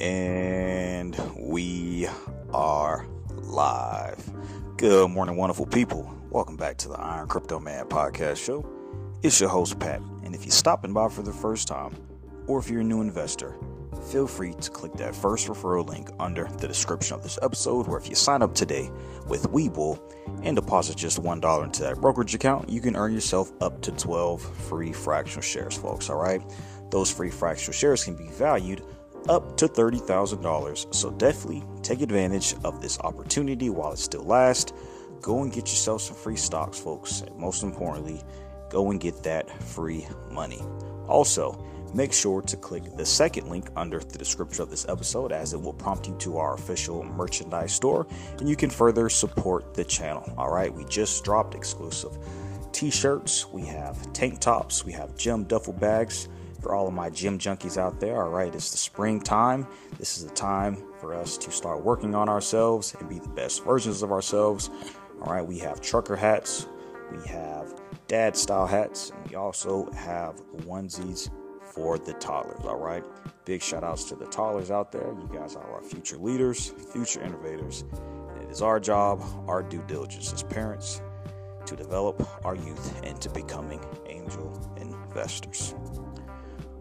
And we are live. Good morning, wonderful people. Welcome back to the Iron Crypto Man podcast show. It's your host, Pat. And if you're stopping by for the first time, or if you're a new investor, feel free to click that first referral link under the description of this episode. Where if you sign up today with Webull and deposit just $1 into that brokerage account, you can earn yourself up to 12 free fractional shares, folks. All right. Those free fractional shares can be valued up to $30,000. So definitely take advantage of this opportunity while it still lasts. Go and get yourself some free stocks, folks. And most importantly, go and get that free money. Also, make sure to click the second link under the description of this episode as it will prompt you to our official merchandise store and you can further support the channel. All right, we just dropped exclusive t shirts, we have tank tops, we have gym duffel bags for all of my gym junkies out there. All right, it's the springtime. This is the time for us to start working on ourselves and be the best versions of ourselves. All right, we have trucker hats, we have dad style hats, and we also have onesies for the toddlers. All right, big shout outs to the toddlers out there. You guys are our future leaders, future innovators. It is our job, our due diligence as parents to develop our youth into becoming angel investors.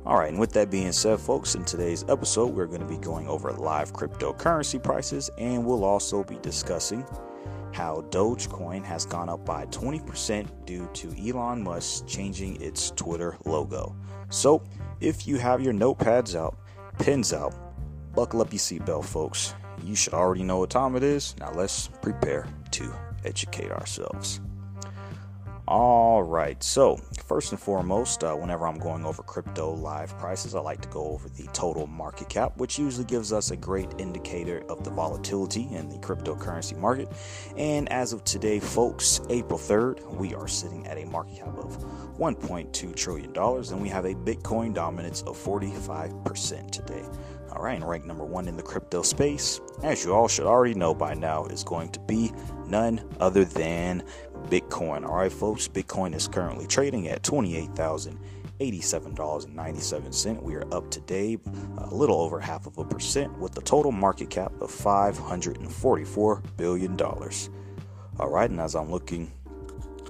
All right, and with that being said, folks, in today's episode, we're going to be going over live cryptocurrency prices and we'll also be discussing how Dogecoin has gone up by 20% due to Elon Musk changing its Twitter logo. So, if you have your notepads out, pens out, buckle up your seatbelt, folks. You should already know what time it is. Now, let's prepare to educate ourselves. All right, so first and foremost, uh, whenever I'm going over crypto live prices, I like to go over the total market cap, which usually gives us a great indicator of the volatility in the cryptocurrency market. And as of today, folks, April 3rd, we are sitting at a market cap of $1.2 trillion, and we have a Bitcoin dominance of 45% today. All right, and rank number one in the crypto space, as you all should already know by now, is going to be none other than Bitcoin. All right, folks, Bitcoin is currently trading at $28,087.97. We are up today a little over half of a percent with a total market cap of $544 billion. All right, and as I'm looking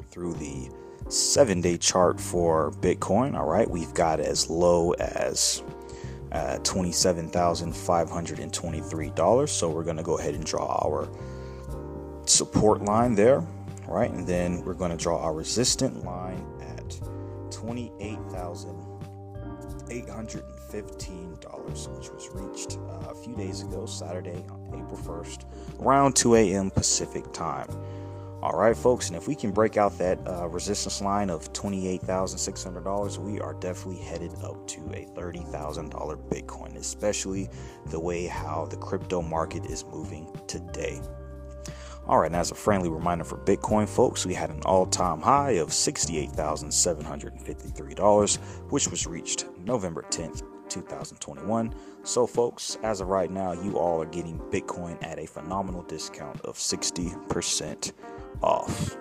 through the seven day chart for Bitcoin, all right, we've got as low as uh, $27,523. So we're going to go ahead and draw our support line there, right? And then we're going to draw our resistant line at $28,815, which was reached uh, a few days ago, Saturday, April 1st, around 2 a.m. Pacific time. All right, folks, and if we can break out that uh, resistance line of $28,600, we are definitely headed up to a $30,000 Bitcoin, especially the way how the crypto market is moving today. All right, and as a friendly reminder for Bitcoin, folks, we had an all time high of $68,753, which was reached November 10th, 2021. So, folks, as of right now, you all are getting Bitcoin at a phenomenal discount of 60% off.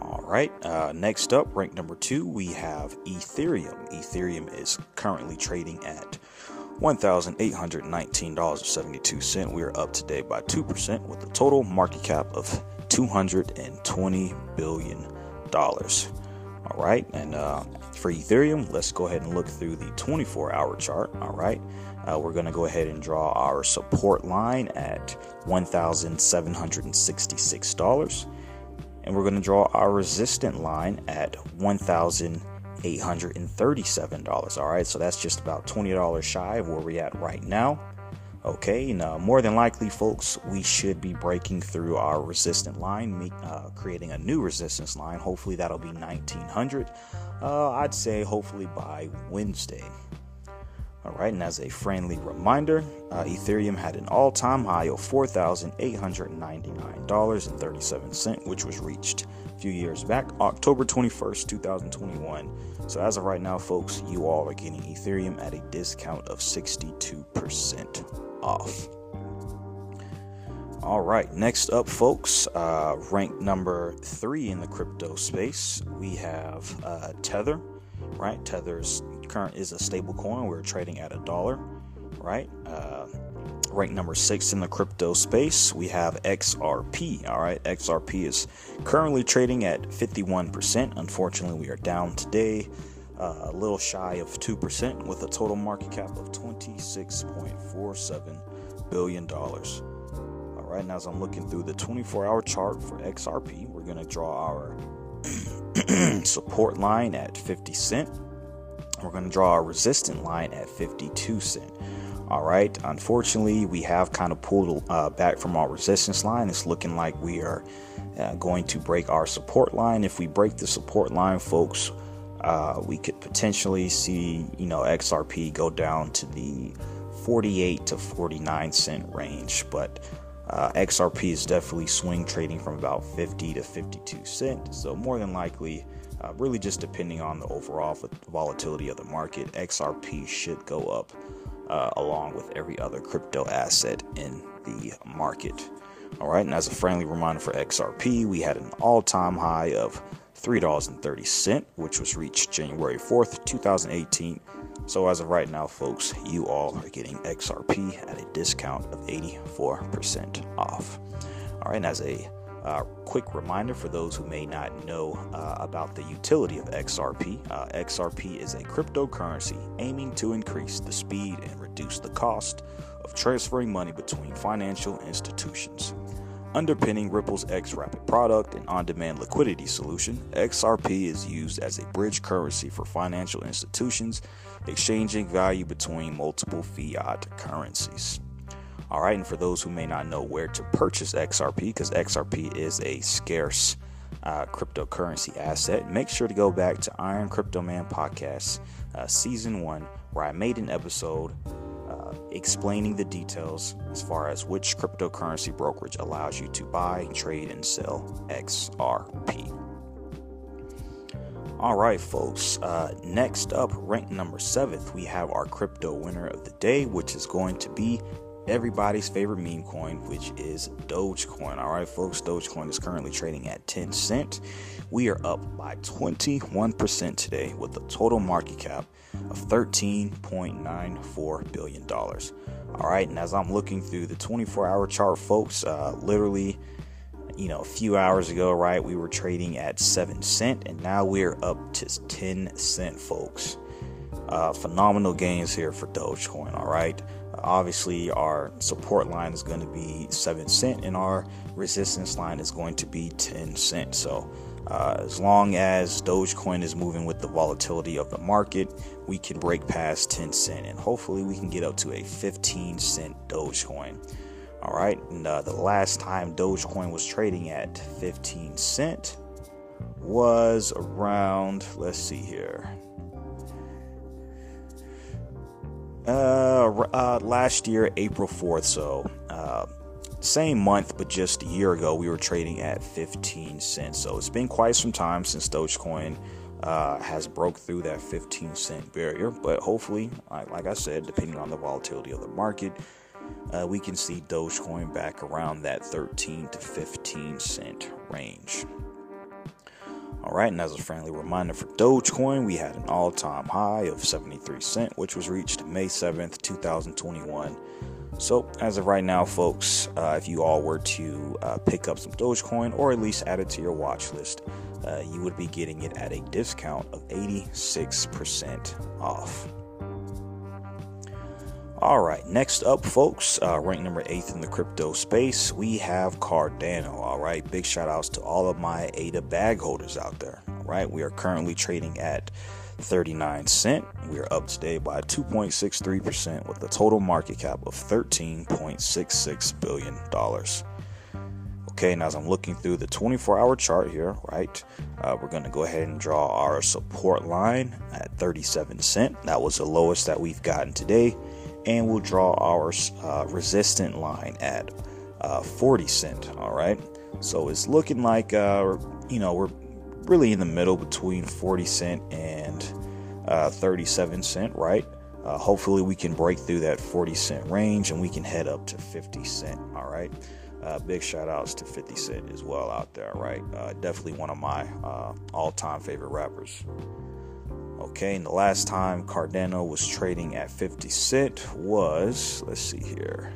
All right, uh, next up, rank number two, we have Ethereum. Ethereum is currently trading at $1,819.72. We are up today by 2% with a total market cap of $220 billion. All right, and uh, for Ethereum, let's go ahead and look through the 24 hour chart. All right, uh, we're going to go ahead and draw our support line at $1,766. And we're going to draw our resistant line at $1,837. All right, so that's just about $20 shy of where we're at right now. Okay, now more than likely, folks, we should be breaking through our resistant line, uh, creating a new resistance line. Hopefully, that'll be 1900. Uh, I'd say hopefully by Wednesday. All right, and as a friendly reminder, uh, Ethereum had an all time high of $4,899.37, which was reached few years back, October 21st, 2021. So, as of right now, folks, you all are getting Ethereum at a discount of 62% off. All right, next up, folks, uh, rank number three in the crypto space, we have uh, Tether, right? Tether's current is a stable coin. We're trading at a dollar. right? Uh, ranked number six in the crypto space, we have XRP. All right, XRP is currently trading at 51%. Unfortunately, we are down today, uh, a little shy of 2%, with a total market cap of $26.47 billion. All right, now as I'm looking through the 24 hour chart for XRP, we're going to draw our support line at 50 cent. We're going to draw a resistant line at 52 cent. All right. Unfortunately, we have kind of pulled uh, back from our resistance line. It's looking like we are uh, going to break our support line. If we break the support line, folks, uh, we could potentially see, you know, XRP go down to the 48 to 49 cent range. But uh, XRP is definitely swing trading from about 50 to 52 cent. So more than likely, uh, really just depending on the overall volatility of the market, XRP should go up uh, along with every other crypto asset in the market. All right, and as a friendly reminder for XRP, we had an all time high of $3.30, which was reached January 4th, 2018. So, as of right now, folks, you all are getting XRP at a discount of 84% off. All right, and as a uh, quick reminder for those who may not know uh, about the utility of XRP uh, XRP is a cryptocurrency aiming to increase the speed and reduce the cost of transferring money between financial institutions. Underpinning Ripple's xRapid product and on demand liquidity solution, XRP is used as a bridge currency for financial institutions exchanging value between multiple fiat currencies. All right, and for those who may not know where to purchase XRP, because XRP is a scarce uh, cryptocurrency asset, make sure to go back to Iron Crypto Man Podcast, uh, Season 1, where I made an episode uh, explaining the details as far as which cryptocurrency brokerage allows you to buy, trade, and sell XRP. All right, folks. Uh, next up, ranked number seventh, we have our crypto winner of the day, which is going to be everybody's favorite meme coin, which is Dogecoin. All right, folks, Dogecoin is currently trading at 10 cent. We are up by 21% today with a total market cap of $13.94 billion. All right, and as I'm looking through the 24 hour chart, folks, uh, literally, you know, a few hours ago, right, we were trading at 7 cent, and now we're up to 10 cent, folks. Uh, phenomenal gains here for Dogecoin, all right obviously our support line is going to be 7 cent and our resistance line is going to be 10 cent. So uh, as long as dogecoin is moving with the volatility of the market we can break past 10 cent and hopefully we can get up to a 15 cent dogecoin. All right and uh, the last time dogecoin was trading at 15 cent was around let's see here Uh, uh, last year, April 4th. So, uh, same month, but just a year ago, we were trading at 15 cents. So, it's been quite some time since Dogecoin uh, has broke through that 15 cent barrier. But hopefully, like, like I said, depending on the volatility of the market, uh, we can see Dogecoin back around that 13 to 15 cent range. All right, and as a friendly reminder for Dogecoin, we had an all time high of 73 cent, which was reached May 7th, 2021. So, as of right now, folks, uh, if you all were to uh, pick up some Dogecoin or at least add it to your watch list, uh, you would be getting it at a discount of 86% off. All right, next up, folks, uh, rank number eighth in the crypto space, we have Cardano. All right, big shout outs to all of my ADA bag holders out there. All right, we are currently trading at 39 cent. We are up today by 2.63% with a total market cap of 13.66 billion dollars. Okay, now as I'm looking through the 24 hour chart here, right, uh, we're going to go ahead and draw our support line at 37 cent. That was the lowest that we've gotten today and we'll draw our uh, resistant line at uh, 40 cent. All right, so it's looking like uh, you know we're really in the middle between 40 cent and uh, 37 cent, right? Uh, hopefully, we can break through that 40 cent range and we can head up to 50 cent. All right. Uh, big shout outs to 50 Cent as well out there, right? Definitely one of my uh, all time favorite rappers. Okay, and the last time Cardano was trading at 50 cent was, let's see here,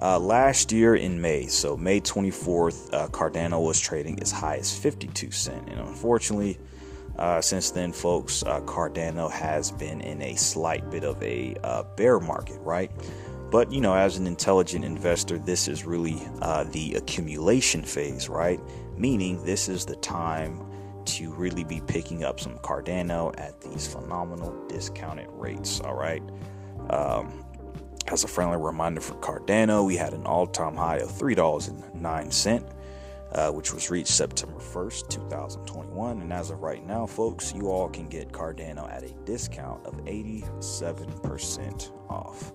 uh, last year in May. So May 24th, uh, Cardano was trading as high as 52 cent, and unfortunately, uh, since then, folks, uh, Cardano has been in a slight bit of a uh, bear market, right? But you know, as an intelligent investor, this is really uh, the accumulation phase, right? Meaning, this is the time to really be picking up some Cardano at these phenomenal discounted rates. All right. Um, as a friendly reminder for Cardano, we had an all time high of $3.09, uh, which was reached September 1st, 2021. And as of right now, folks, you all can get Cardano at a discount of 87% off.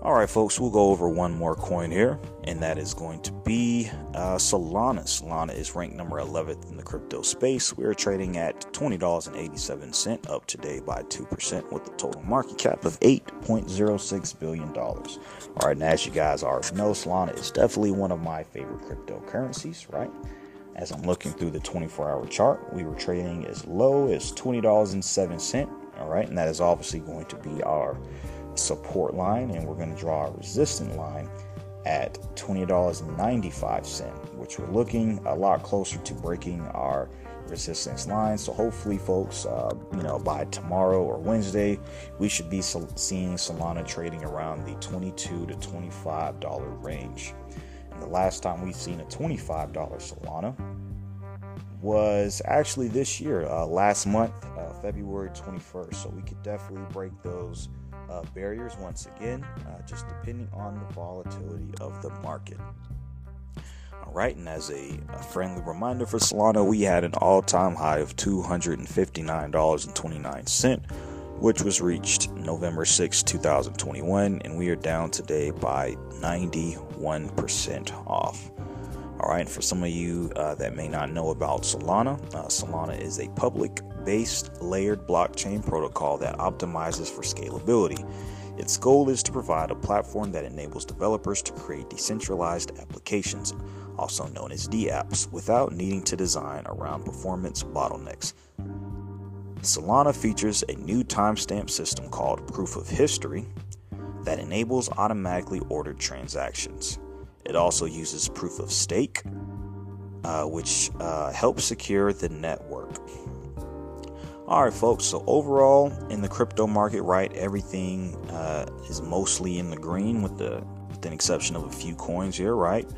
All right, folks, we'll go over one more coin here, and that is going to be uh, Solana. Solana is ranked number 11th in the crypto space. We are trading at $20.87, up today by 2%, with a total market cap of $8.06 billion. All right, and as you guys already know, Solana is definitely one of my favorite cryptocurrencies, right? As I'm looking through the 24 hour chart, we were trading as low as $20.07, all right, and that is obviously going to be our support line and we're going to draw a resistance line at $20.95 which we're looking a lot closer to breaking our resistance line. So hopefully folks uh, you know by tomorrow or wednesday we should be seeing solana trading around the 22 to 25 dollar range. And the last time we've seen a 25 dollar solana was actually this year uh, last month uh, february 21st so we could definitely break those uh, barriers once again, uh, just depending on the volatility of the market. All right, and as a, a friendly reminder for Solana, we had an all time high of $259.29, which was reached November 6, 2021, and we are down today by 91% off. All right, for some of you uh, that may not know about Solana, uh, Solana is a public based layered blockchain protocol that optimizes for scalability. Its goal is to provide a platform that enables developers to create decentralized applications, also known as dApps, without needing to design around performance bottlenecks. Solana features a new timestamp system called Proof of History that enables automatically ordered transactions. It also uses proof of stake, uh, which uh, helps secure the network. All right, folks. So overall, in the crypto market, right, everything uh, is mostly in the green, with the with an exception of a few coins here, right?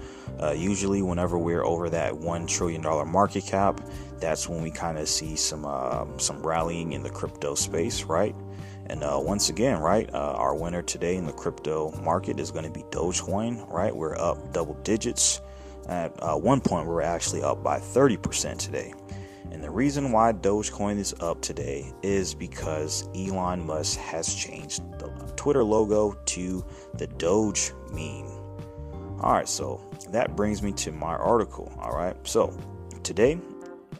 Uh, usually, whenever we're over that one trillion dollar market cap, that's when we kind of see some uh, some rallying in the crypto space, right? And uh, once again, right, uh, our winner today in the crypto market is going to be Dogecoin, right? We're up double digits. At uh, one point, we we're actually up by 30% today. And the reason why Dogecoin is up today is because Elon Musk has changed the Twitter logo to the Doge meme. All right, so that brings me to my article. All right, so today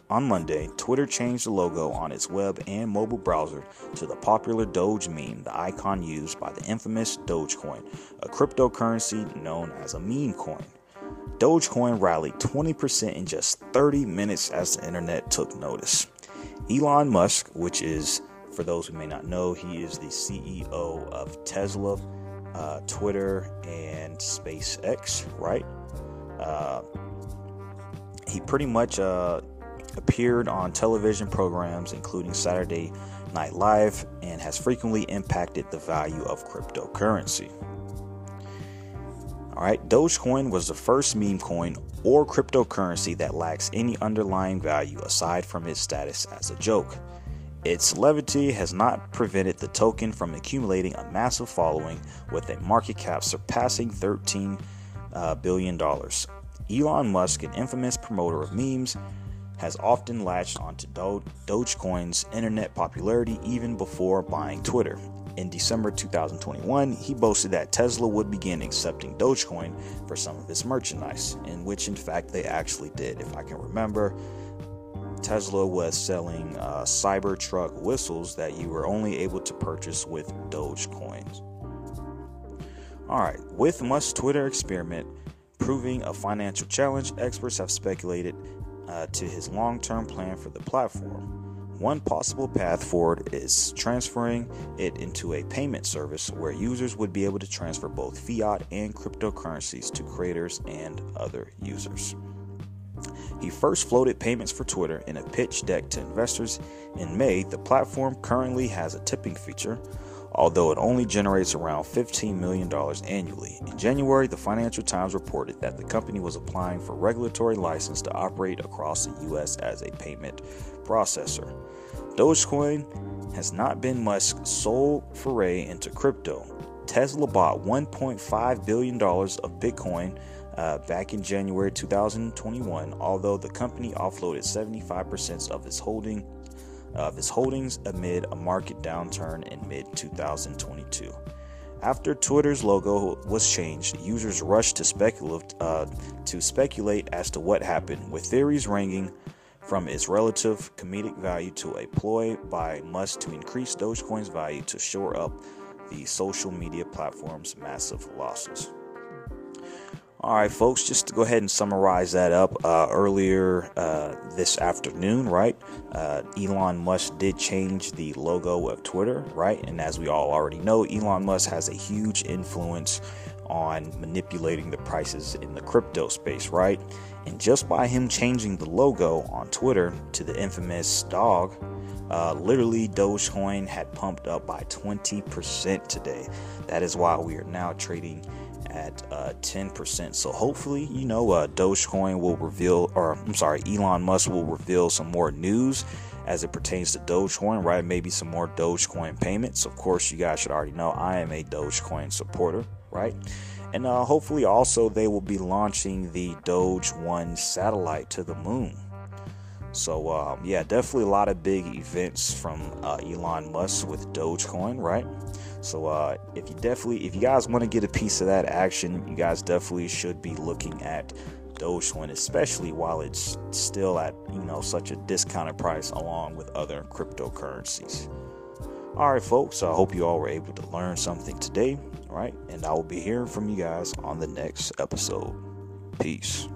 on Monday, Twitter changed the logo on its web and mobile browser to the popular Doge meme, the icon used by the infamous Dogecoin, a cryptocurrency known as a meme coin. Dogecoin rallied 20% in just 30 minutes as the internet took notice. Elon Musk, which is, for those who may not know, he is the CEO of Tesla, uh, Twitter, and SpaceX, right? Uh, he pretty much uh, appeared on television programs, including Saturday Night Live, and has frequently impacted the value of cryptocurrency. All right, Dogecoin was the first meme coin or cryptocurrency that lacks any underlying value aside from its status as a joke. Its levity has not prevented the token from accumulating a massive following with a market cap surpassing $13 uh, billion. Elon Musk, an infamous promoter of memes, has often latched onto Do- Dogecoin's internet popularity even before buying Twitter. In December 2021, he boasted that Tesla would begin accepting Dogecoin for some of its merchandise, in which, in fact, they actually did. If I can remember, Tesla was selling uh, Cybertruck whistles that you were only able to purchase with Dogecoins. All right, with Musk's Twitter experiment proving a financial challenge, experts have speculated uh, to his long term plan for the platform. One possible path forward is transferring it into a payment service where users would be able to transfer both fiat and cryptocurrencies to creators and other users. He first floated payments for Twitter in a pitch deck to investors in May. The platform currently has a tipping feature, although it only generates around $15 million annually. In January, the Financial Times reported that the company was applying for regulatory license to operate across the U.S. as a payment processor. Dogecoin has not been Musk's sole foray into crypto. Tesla bought $1.5 billion of Bitcoin uh, back in January 2021, although the company offloaded 75% of its holding of its holdings amid a market downturn in mid 2022. After Twitter's logo was changed, users rushed to uh, to speculate as to what happened, with theories ranging from its relative comedic value to a ploy by Musk to increase Dogecoin's value to shore up the social media platform's massive losses. All right, folks, just to go ahead and summarize that up uh, earlier uh, this afternoon, right? Uh, Elon Musk did change the logo of Twitter, right? And as we all already know, Elon Musk has a huge influence on manipulating the prices in the crypto space, right? And just by him changing the logo on Twitter to the infamous dog, uh, literally Dogecoin had pumped up by 20% today. That is why we are now trading at uh, 10%. So hopefully, you know, uh, Dogecoin will reveal, or I'm sorry, Elon Musk will reveal some more news as it pertains to Dogecoin, right? Maybe some more Dogecoin payments. Of course, you guys should already know I am a Dogecoin supporter, right? And uh, hopefully, also, they will be launching the Doge 1 satellite to the moon. So, um, yeah, definitely a lot of big events from uh, Elon Musk with Dogecoin, right? So uh, if you definitely, if you guys want to get a piece of that action, you guys definitely should be looking at Dogecoin, especially while it's still at you know such a discounted price along with other cryptocurrencies. All right, folks. I hope you all were able to learn something today. Right, and I will be hearing from you guys on the next episode. Peace.